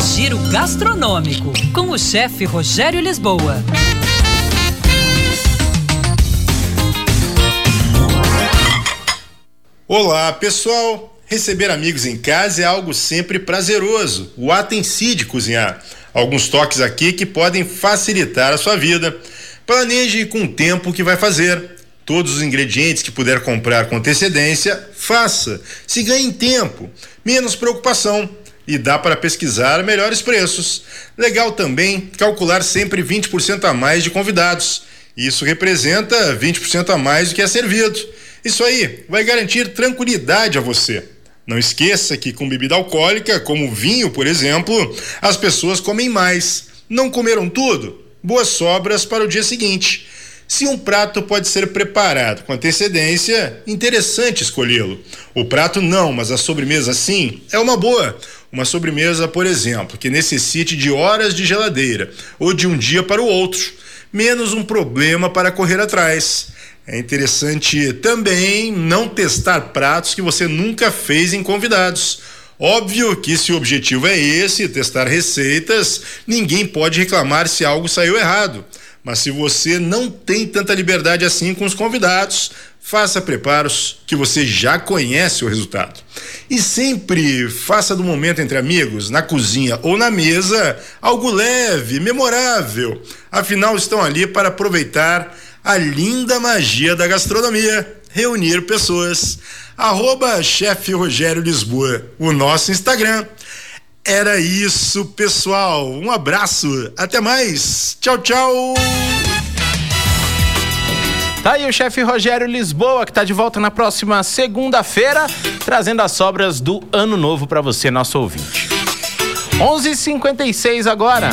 Giro Gastronômico, com o chefe Rogério Lisboa. Olá, pessoal! Receber amigos em casa é algo sempre prazeroso. O ato em si de cozinhar. Alguns toques aqui que podem facilitar a sua vida. Planeje com o tempo que vai fazer. Todos os ingredientes que puder comprar com antecedência, faça. Se ganhe tempo, menos preocupação e dá para pesquisar melhores preços. Legal também calcular sempre 20% a mais de convidados. Isso representa 20% a mais do que é servido. Isso aí vai garantir tranquilidade a você. Não esqueça que com bebida alcoólica, como vinho, por exemplo, as pessoas comem mais. Não comeram tudo? Boas sobras para o dia seguinte. Se um prato pode ser preparado com antecedência, interessante escolhê-lo. O prato não, mas a sobremesa sim, é uma boa. Uma sobremesa, por exemplo, que necessite de horas de geladeira ou de um dia para o outro, menos um problema para correr atrás. É interessante também não testar pratos que você nunca fez em convidados. Óbvio que se o objetivo é esse, testar receitas, ninguém pode reclamar se algo saiu errado. Mas se você não tem tanta liberdade assim com os convidados, faça preparos que você já conhece o resultado. E sempre faça do momento entre amigos, na cozinha ou na mesa, algo leve, memorável. Afinal, estão ali para aproveitar a linda magia da gastronomia, reunir pessoas. Arroba chefe Rogério Lisboa, o nosso Instagram. Era isso, pessoal. Um abraço. Até mais. Tchau, tchau. Tá aí o chefe Rogério Lisboa, que tá de volta na próxima segunda-feira, trazendo as sobras do ano novo para você, nosso ouvinte. 11:56 agora.